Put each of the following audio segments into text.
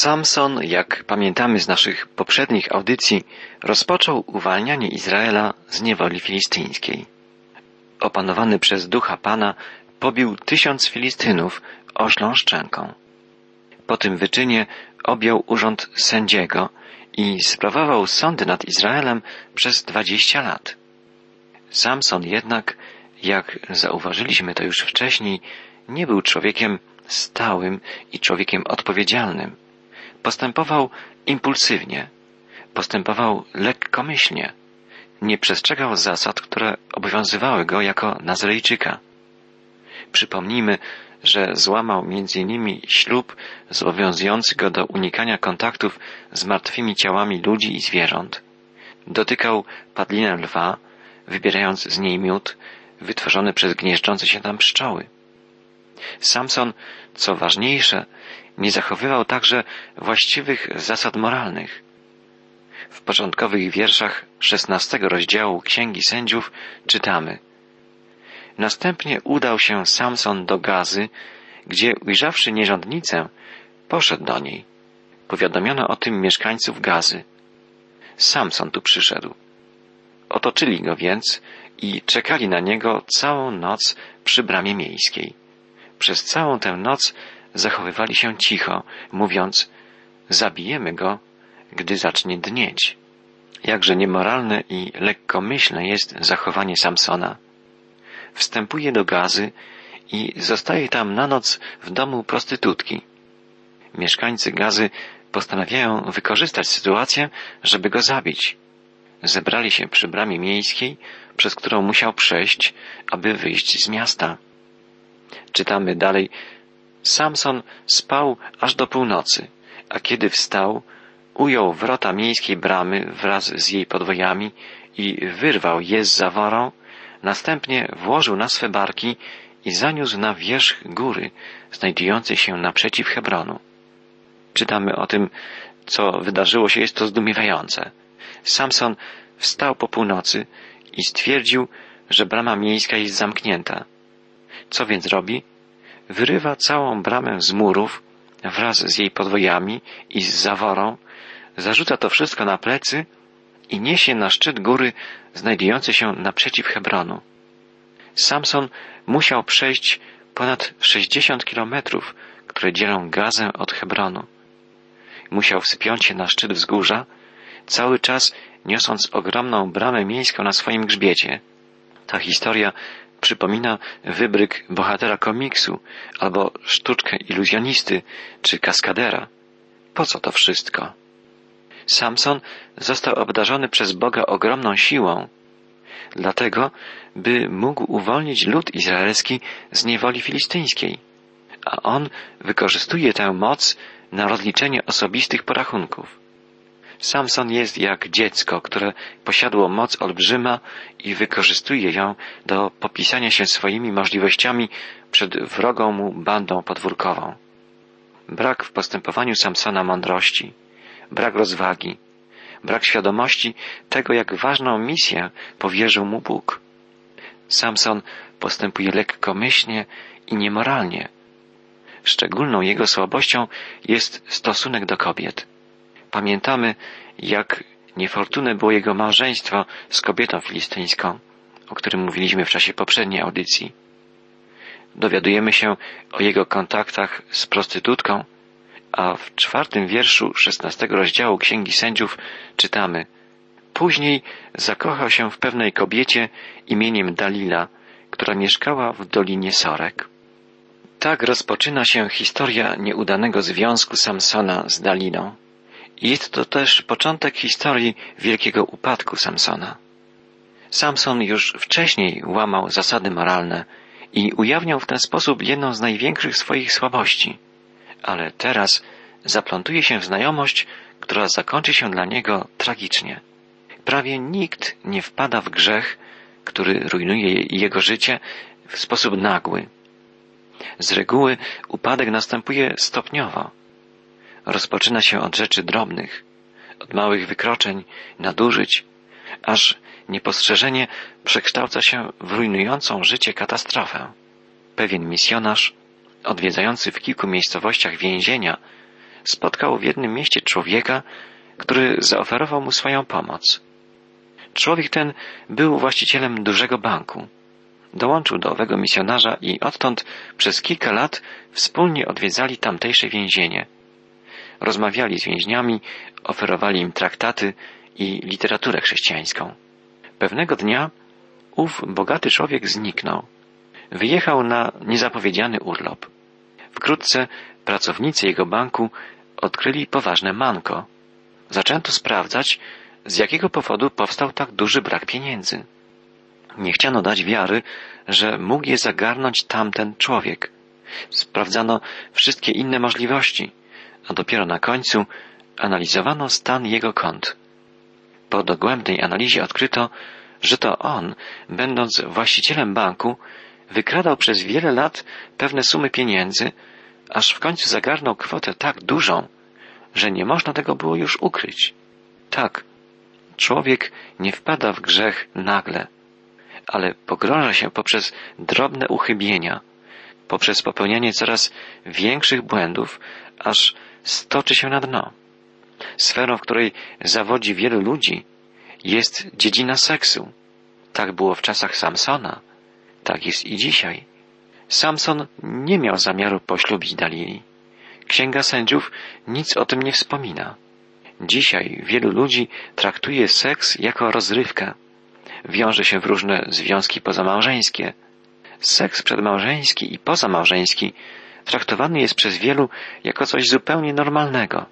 Samson, jak pamiętamy z naszych poprzednich audycji, rozpoczął uwalnianie Izraela z niewoli filistyńskiej. Opanowany przez ducha Pana, pobił tysiąc Filistynów oślą szczęką. Po tym wyczynie objął urząd sędziego i sprawował sądy nad Izraelem przez dwadzieścia lat. Samson jednak, jak zauważyliśmy to już wcześniej, nie był człowiekiem stałym i człowiekiem odpowiedzialnym. Postępował impulsywnie, postępował lekkomyślnie, nie przestrzegał zasad, które obowiązywały go jako Nazarejczyka. Przypomnijmy, że złamał innymi ślub zobowiązujący go do unikania kontaktów z martwymi ciałami ludzi i zwierząt. Dotykał padlinę lwa, wybierając z niej miód wytworzony przez gnieżdżące się tam pszczoły. Samson, co ważniejsze, nie zachowywał także właściwych zasad moralnych. W początkowych wierszach szesnastego rozdziału Księgi Sędziów czytamy Następnie udał się Samson do Gazy, gdzie ujrzawszy nierządnicę, poszedł do niej. Powiadomiono o tym mieszkańców Gazy. Samson tu przyszedł. Otoczyli go więc i czekali na niego całą noc przy bramie miejskiej. Przez całą tę noc zachowywali się cicho, mówiąc zabijemy go, gdy zacznie dnieć. Jakże niemoralne i lekkomyślne jest zachowanie Samsona. Wstępuje do gazy i zostaje tam na noc w domu prostytutki. Mieszkańcy gazy postanawiają wykorzystać sytuację, żeby go zabić. Zebrali się przy bramie miejskiej, przez którą musiał przejść, aby wyjść z miasta. Czytamy dalej. Samson spał aż do północy, a kiedy wstał, ujął wrota miejskiej bramy wraz z jej podwojami i wyrwał je z zaworą, następnie włożył na swe barki i zaniósł na wierzch góry, znajdującej się naprzeciw Hebronu. Czytamy o tym, co wydarzyło się, jest to zdumiewające. Samson wstał po północy i stwierdził, że brama miejska jest zamknięta. Co więc robi? Wyrywa całą bramę z murów wraz z jej podwojami i z zaworą, zarzuca to wszystko na plecy i niesie na szczyt góry znajdujący się naprzeciw Hebronu. Samson musiał przejść ponad sześćdziesiąt kilometrów, które dzielą Gazę od Hebronu. Musiał wspiąć się na szczyt wzgórza, cały czas niosąc ogromną bramę miejską na swoim grzbiecie. Ta historia przypomina wybryk bohatera komiksu albo sztuczkę iluzjonisty czy kaskadera. Po co to wszystko? Samson został obdarzony przez Boga ogromną siłą, dlatego, by mógł uwolnić lud izraelski z niewoli filistyńskiej, a on wykorzystuje tę moc na rozliczenie osobistych porachunków. Samson jest jak dziecko, które posiadło moc olbrzyma i wykorzystuje ją do popisania się swoimi możliwościami przed wrogą mu bandą podwórkową. Brak w postępowaniu Samsona mądrości, brak rozwagi, brak świadomości tego, jak ważną misję powierzył mu Bóg. Samson postępuje lekkomyślnie i niemoralnie. Szczególną jego słabością jest stosunek do kobiet. Pamiętamy, jak niefortunne było jego małżeństwo z kobietą filistyńską, o którym mówiliśmy w czasie poprzedniej audycji. Dowiadujemy się o jego kontaktach z prostytutką, a w czwartym wierszu szesnastego rozdziału Księgi Sędziów czytamy Później zakochał się w pewnej kobiecie imieniem Dalila, która mieszkała w Dolinie Sorek. Tak rozpoczyna się historia nieudanego związku Samsona z Daliną. Jest to też początek historii wielkiego upadku Samsona. Samson już wcześniej łamał zasady moralne i ujawniał w ten sposób jedną z największych swoich słabości. Ale teraz zaplątuje się w znajomość, która zakończy się dla niego tragicznie. Prawie nikt nie wpada w grzech, który rujnuje jego życie w sposób nagły. Z reguły upadek następuje stopniowo rozpoczyna się od rzeczy drobnych, od małych wykroczeń, nadużyć, aż niepostrzeżenie przekształca się w rujnującą życie katastrofę. Pewien misjonarz, odwiedzający w kilku miejscowościach więzienia, spotkał w jednym mieście człowieka, który zaoferował mu swoją pomoc. Człowiek ten był właścicielem dużego banku. Dołączył do owego misjonarza i odtąd przez kilka lat wspólnie odwiedzali tamtejsze więzienie. Rozmawiali z więźniami, oferowali im traktaty i literaturę chrześcijańską. Pewnego dnia ów bogaty człowiek zniknął. Wyjechał na niezapowiedziany urlop. Wkrótce pracownicy jego banku odkryli poważne manko. Zaczęto sprawdzać, z jakiego powodu powstał tak duży brak pieniędzy. Nie chciano dać wiary, że mógł je zagarnąć tamten człowiek. Sprawdzano wszystkie inne możliwości, a dopiero na końcu analizowano stan jego kont. Po dogłębnej analizie odkryto, że to on, będąc właścicielem banku, wykradał przez wiele lat pewne sumy pieniędzy, aż w końcu zagarnął kwotę tak dużą, że nie można tego było już ukryć. Tak, człowiek nie wpada w grzech nagle, ale pogrąża się poprzez drobne uchybienia, poprzez popełnianie coraz większych błędów, aż stoczy się na dno. Sferą, w której zawodzi wielu ludzi, jest dziedzina seksu. Tak było w czasach Samsona, tak jest i dzisiaj. Samson nie miał zamiaru poślubić Dalili. Księga sędziów nic o tym nie wspomina. Dzisiaj wielu ludzi traktuje seks jako rozrywkę. Wiąże się w różne związki pozamałżeńskie. Seks przedmałżeński i pozamałżeński traktowany jest przez wielu jako coś zupełnie normalnego.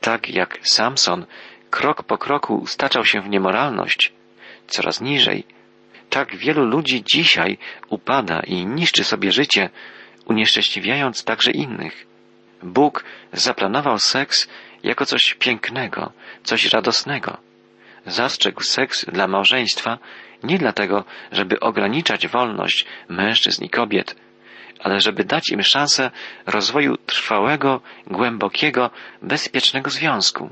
Tak jak Samson krok po kroku staczał się w niemoralność, coraz niżej, tak wielu ludzi dzisiaj upada i niszczy sobie życie, unieszczęśliwiając także innych. Bóg zaplanował seks jako coś pięknego, coś radosnego. Zastrzegł seks dla małżeństwa nie dlatego, żeby ograniczać wolność mężczyzn i kobiet, ale żeby dać im szansę rozwoju trwałego, głębokiego, bezpiecznego związku.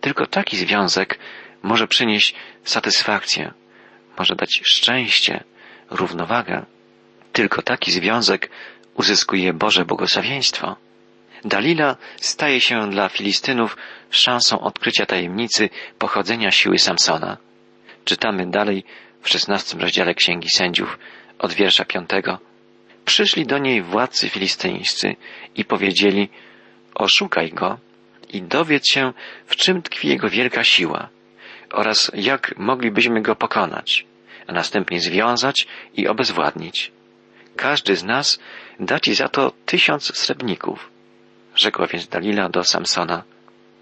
Tylko taki związek może przynieść satysfakcję, może dać szczęście, równowagę. Tylko taki związek uzyskuje Boże błogosławieństwo. Dalila staje się dla Filistynów szansą odkrycia tajemnicy pochodzenia siły Samsona. Czytamy dalej w szesnastym rozdziale Księgi Sędziów od wiersza piątego. Przyszli do niej władcy filistyńscy i powiedzieli, oszukaj go i dowiedz się, w czym tkwi jego wielka siła oraz jak moglibyśmy go pokonać, a następnie związać i obezwładnić. Każdy z nas da ci za to tysiąc srebrników. Rzekła więc Dalila do Samsona,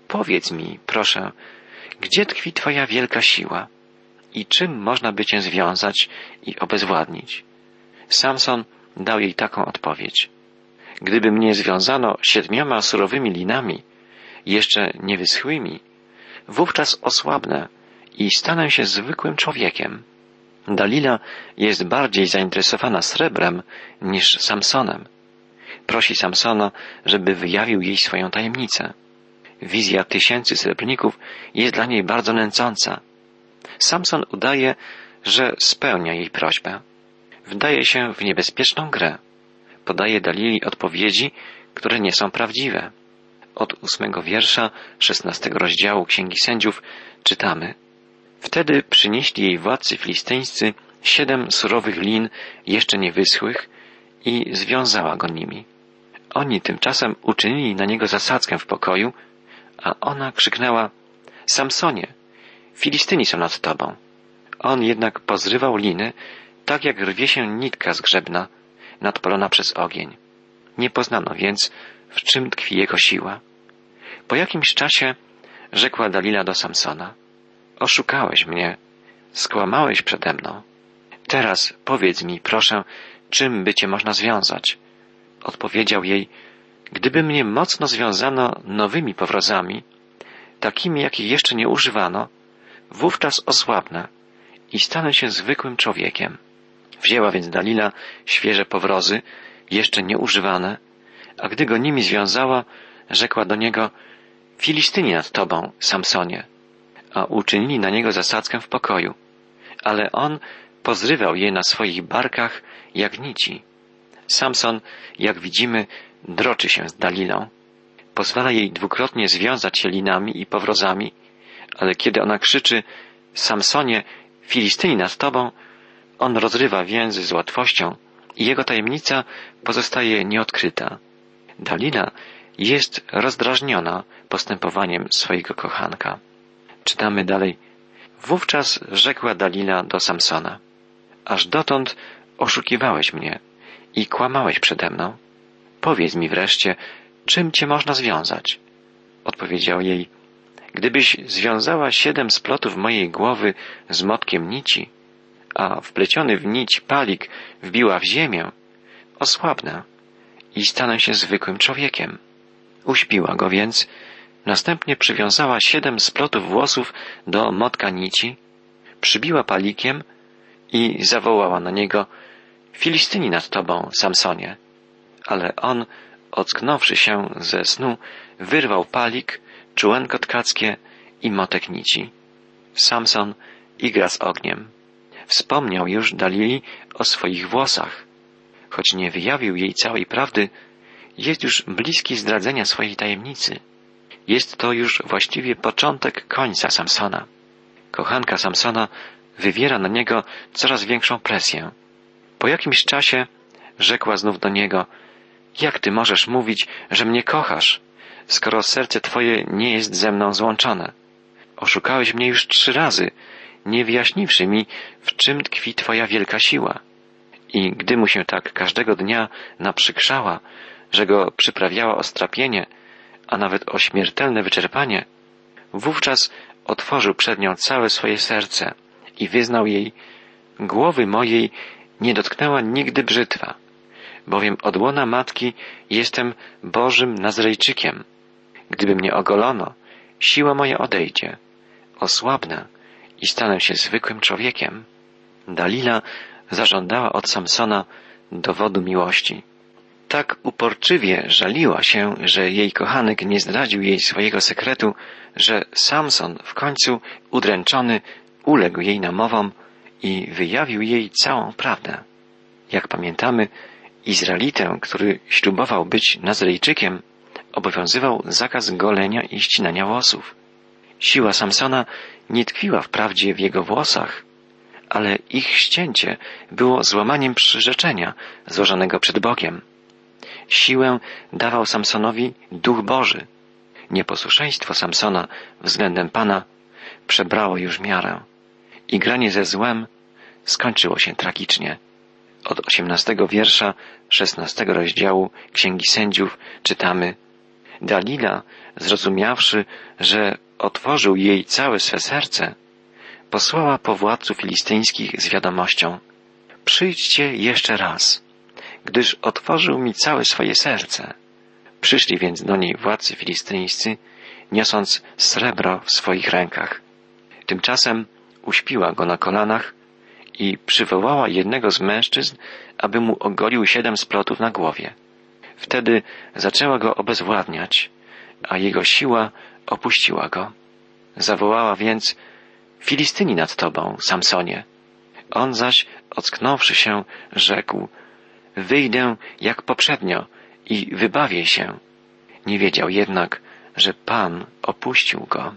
powiedz mi, proszę, gdzie tkwi twoja wielka siła i czym można by cię związać i obezwładnić? Samson dał jej taką odpowiedź. Gdyby mnie związano siedmioma surowymi linami, jeszcze niewyschłymi, wówczas osłabnę i stanę się zwykłym człowiekiem. Dalila jest bardziej zainteresowana srebrem niż Samsonem. Prosi Samsona, żeby wyjawił jej swoją tajemnicę. Wizja tysięcy srebrników jest dla niej bardzo nęcąca. Samson udaje, że spełnia jej prośbę. Wdaje się w niebezpieczną grę. Podaje Dalili odpowiedzi, które nie są prawdziwe. Od ósmego wiersza szesnastego rozdziału Księgi Sędziów czytamy Wtedy przynieśli jej władcy filisteńscy siedem surowych lin jeszcze nie wyschłych i związała go nimi. Oni tymczasem uczynili na niego zasadzkę w pokoju, a ona krzyknęła Samsonie, Filistyni są nad tobą. On jednak pozrywał liny, tak jak rwie się nitka zgrzebna, nadpalona przez ogień. Nie poznano więc, w czym tkwi jego siła. Po jakimś czasie rzekła Dalila do Samsona, oszukałeś mnie, skłamałeś przede mną. Teraz powiedz mi, proszę, czym by cię można związać? Odpowiedział jej, gdyby mnie mocno związano nowymi powrozami, takimi, jakich jeszcze nie używano, wówczas osłabnę i stanę się zwykłym człowiekiem. Wzięła więc Dalila świeże powrozy, jeszcze nieużywane, a gdy go nimi związała, rzekła do niego, Filistyni nad tobą, Samsonie, a uczynili na niego zasadzkę w pokoju, ale on pozrywał je na swoich barkach jak nici. Samson, jak widzimy, droczy się z Dalilą. pozwala jej dwukrotnie związać się linami i powrozami, ale kiedy ona krzyczy Samsonie, Filistyni nad tobą, on rozrywa więzy z łatwością i jego tajemnica pozostaje nieodkryta. Dalila jest rozdrażniona postępowaniem swojego kochanka. Czytamy dalej. Wówczas rzekła Dalila do Samsona. Aż dotąd oszukiwałeś mnie i kłamałeś przede mną. Powiedz mi wreszcie, czym cię można związać? Odpowiedział jej, gdybyś związała siedem splotów mojej głowy z motkiem nici, a wpleciony w nić palik wbiła w ziemię, osłabnę i stanę się zwykłym człowiekiem. Uśpiła go więc, następnie przywiązała siedem splotów włosów do motka nici, przybiła palikiem i zawołała na niego Filistyni nad tobą, Samsonie. Ale on, ocknąwszy się ze snu, wyrwał palik, czułenko tkackie i motek nici. Samson igra z ogniem. Wspomniał już Dalili o swoich włosach. Choć nie wyjawił jej całej prawdy, jest już bliski zdradzenia swojej tajemnicy. Jest to już właściwie początek końca Samsona. Kochanka Samsona wywiera na niego coraz większą presję. Po jakimś czasie rzekła znów do niego, jak ty możesz mówić, że mnie kochasz, skoro serce twoje nie jest ze mną złączone? Oszukałeś mnie już trzy razy, nie wyjaśniwszy mi, w czym tkwi twoja wielka siła. I gdy mu się tak każdego dnia naprzykrzała, że go przyprawiała o strapienie, a nawet o śmiertelne wyczerpanie, wówczas otworzył przed nią całe swoje serce i wyznał jej, głowy mojej nie dotknęła nigdy brzytwa, bowiem od łona matki jestem Bożym Nazrejczykiem. Gdyby mnie ogolono, siła moja odejdzie, osłabnę i stanę się zwykłym człowiekiem. Dalila zażądała od Samsona dowodu miłości. Tak uporczywie żaliła się, że jej kochanek nie zdradził jej swojego sekretu, że Samson w końcu udręczony uległ jej namowom i wyjawił jej całą prawdę. Jak pamiętamy, Izraelitę, który ślubował być Nazrejczykiem, obowiązywał zakaz golenia i ścinania włosów. Siła Samsona nie tkwiła wprawdzie w jego włosach, ale ich ścięcie było złamaniem przyrzeczenia złożonego przed Bogiem. Siłę dawał Samsonowi Duch Boży. Nieposłuszeństwo Samsona względem Pana przebrało już miarę i granie ze złem skończyło się tragicznie. Od osiemnastego wiersza szesnastego rozdziału Księgi Sędziów czytamy Dalila, zrozumiawszy, że otworzył jej całe swe serce, posłała po władcu filistyńskich z wiadomością Przyjdźcie jeszcze raz, gdyż otworzył mi całe swoje serce. Przyszli więc do niej władcy filistyńscy, niosąc srebro w swoich rękach. Tymczasem uśpiła go na kolanach i przywołała jednego z mężczyzn, aby mu ogolił siedem splotów na głowie. Wtedy zaczęła go obezwładniać, a jego siła opuściła go. Zawołała więc Filistyni nad tobą, Samsonie. On zaś, ocknąwszy się, rzekł Wyjdę jak poprzednio i wybawię się. Nie wiedział jednak, że Pan opuścił go.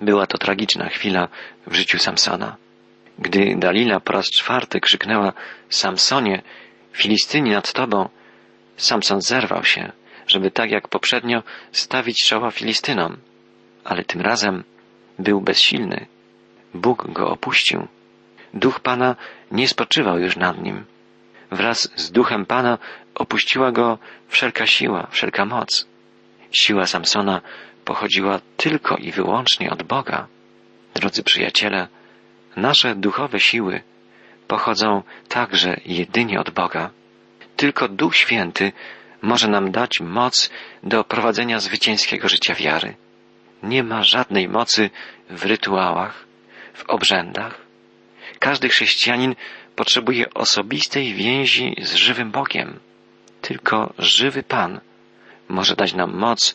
Była to tragiczna chwila w życiu Samsona. Gdy Dalila po raz czwarty krzyknęła Samsonie, Filistyni nad tobą, Samson zerwał się, żeby tak jak poprzednio stawić czoła Filistynom, ale tym razem był bezsilny. Bóg go opuścił. Duch Pana nie spoczywał już nad nim. Wraz z duchem Pana opuściła go wszelka siła, wszelka moc. Siła Samsona pochodziła tylko i wyłącznie od Boga. Drodzy przyjaciele, nasze duchowe siły pochodzą także jedynie od Boga. Tylko Duch Święty może nam dać moc do prowadzenia zwycięskiego życia wiary. Nie ma żadnej mocy w rytuałach, w obrzędach. Każdy chrześcijanin potrzebuje osobistej więzi z żywym Bogiem. Tylko żywy Pan może dać nam moc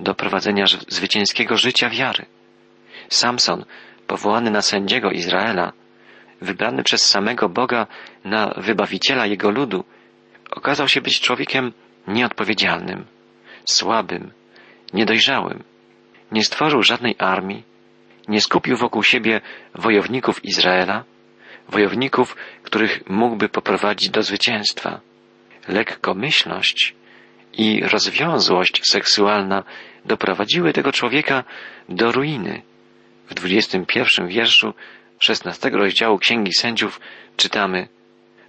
do prowadzenia zwycięskiego życia wiary. Samson, powołany na sędziego Izraela, wybrany przez samego Boga na wybawiciela jego ludu, okazał się być człowiekiem nieodpowiedzialnym, słabym, niedojrzałym. Nie stworzył żadnej armii, nie skupił wokół siebie wojowników Izraela, wojowników, których mógłby poprowadzić do zwycięstwa. Lekkomyślność i rozwiązłość seksualna doprowadziły tego człowieka do ruiny. W 21 wierszu 16 rozdziału Księgi Sędziów czytamy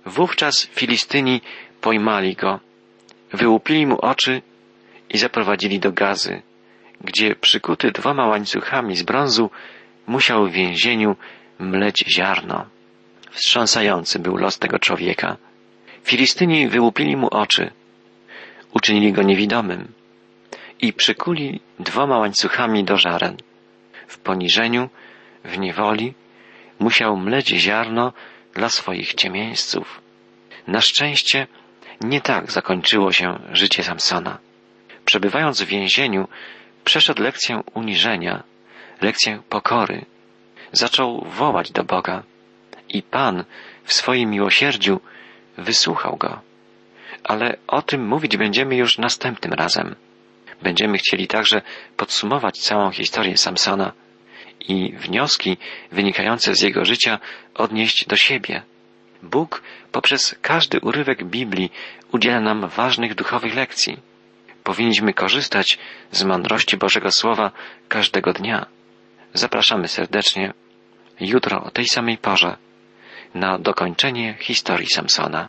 Wówczas Filistyni pojmali go, wyłupili mu oczy i zaprowadzili do gazy, gdzie przykuty dwoma łańcuchami z brązu musiał w więzieniu mleć ziarno. Wstrząsający był los tego człowieka. Filistyni wyłupili mu oczy, uczynili go niewidomym i przykuli dwoma łańcuchami do żaren. W poniżeniu, w niewoli musiał mleć ziarno dla swoich ciemieńców. Na szczęście nie tak zakończyło się życie Samsona. Przebywając w więzieniu, przeszedł lekcję uniżenia, lekcję pokory. Zaczął wołać do Boga i Pan w swoim miłosierdziu wysłuchał go. Ale o tym mówić będziemy już następnym razem. Będziemy chcieli także podsumować całą historię Samsona i wnioski wynikające z jego życia odnieść do siebie. Bóg poprzez każdy urywek Biblii udziela nam ważnych duchowych lekcji. Powinniśmy korzystać z mądrości Bożego Słowa każdego dnia. Zapraszamy serdecznie jutro o tej samej porze na dokończenie historii Samsona.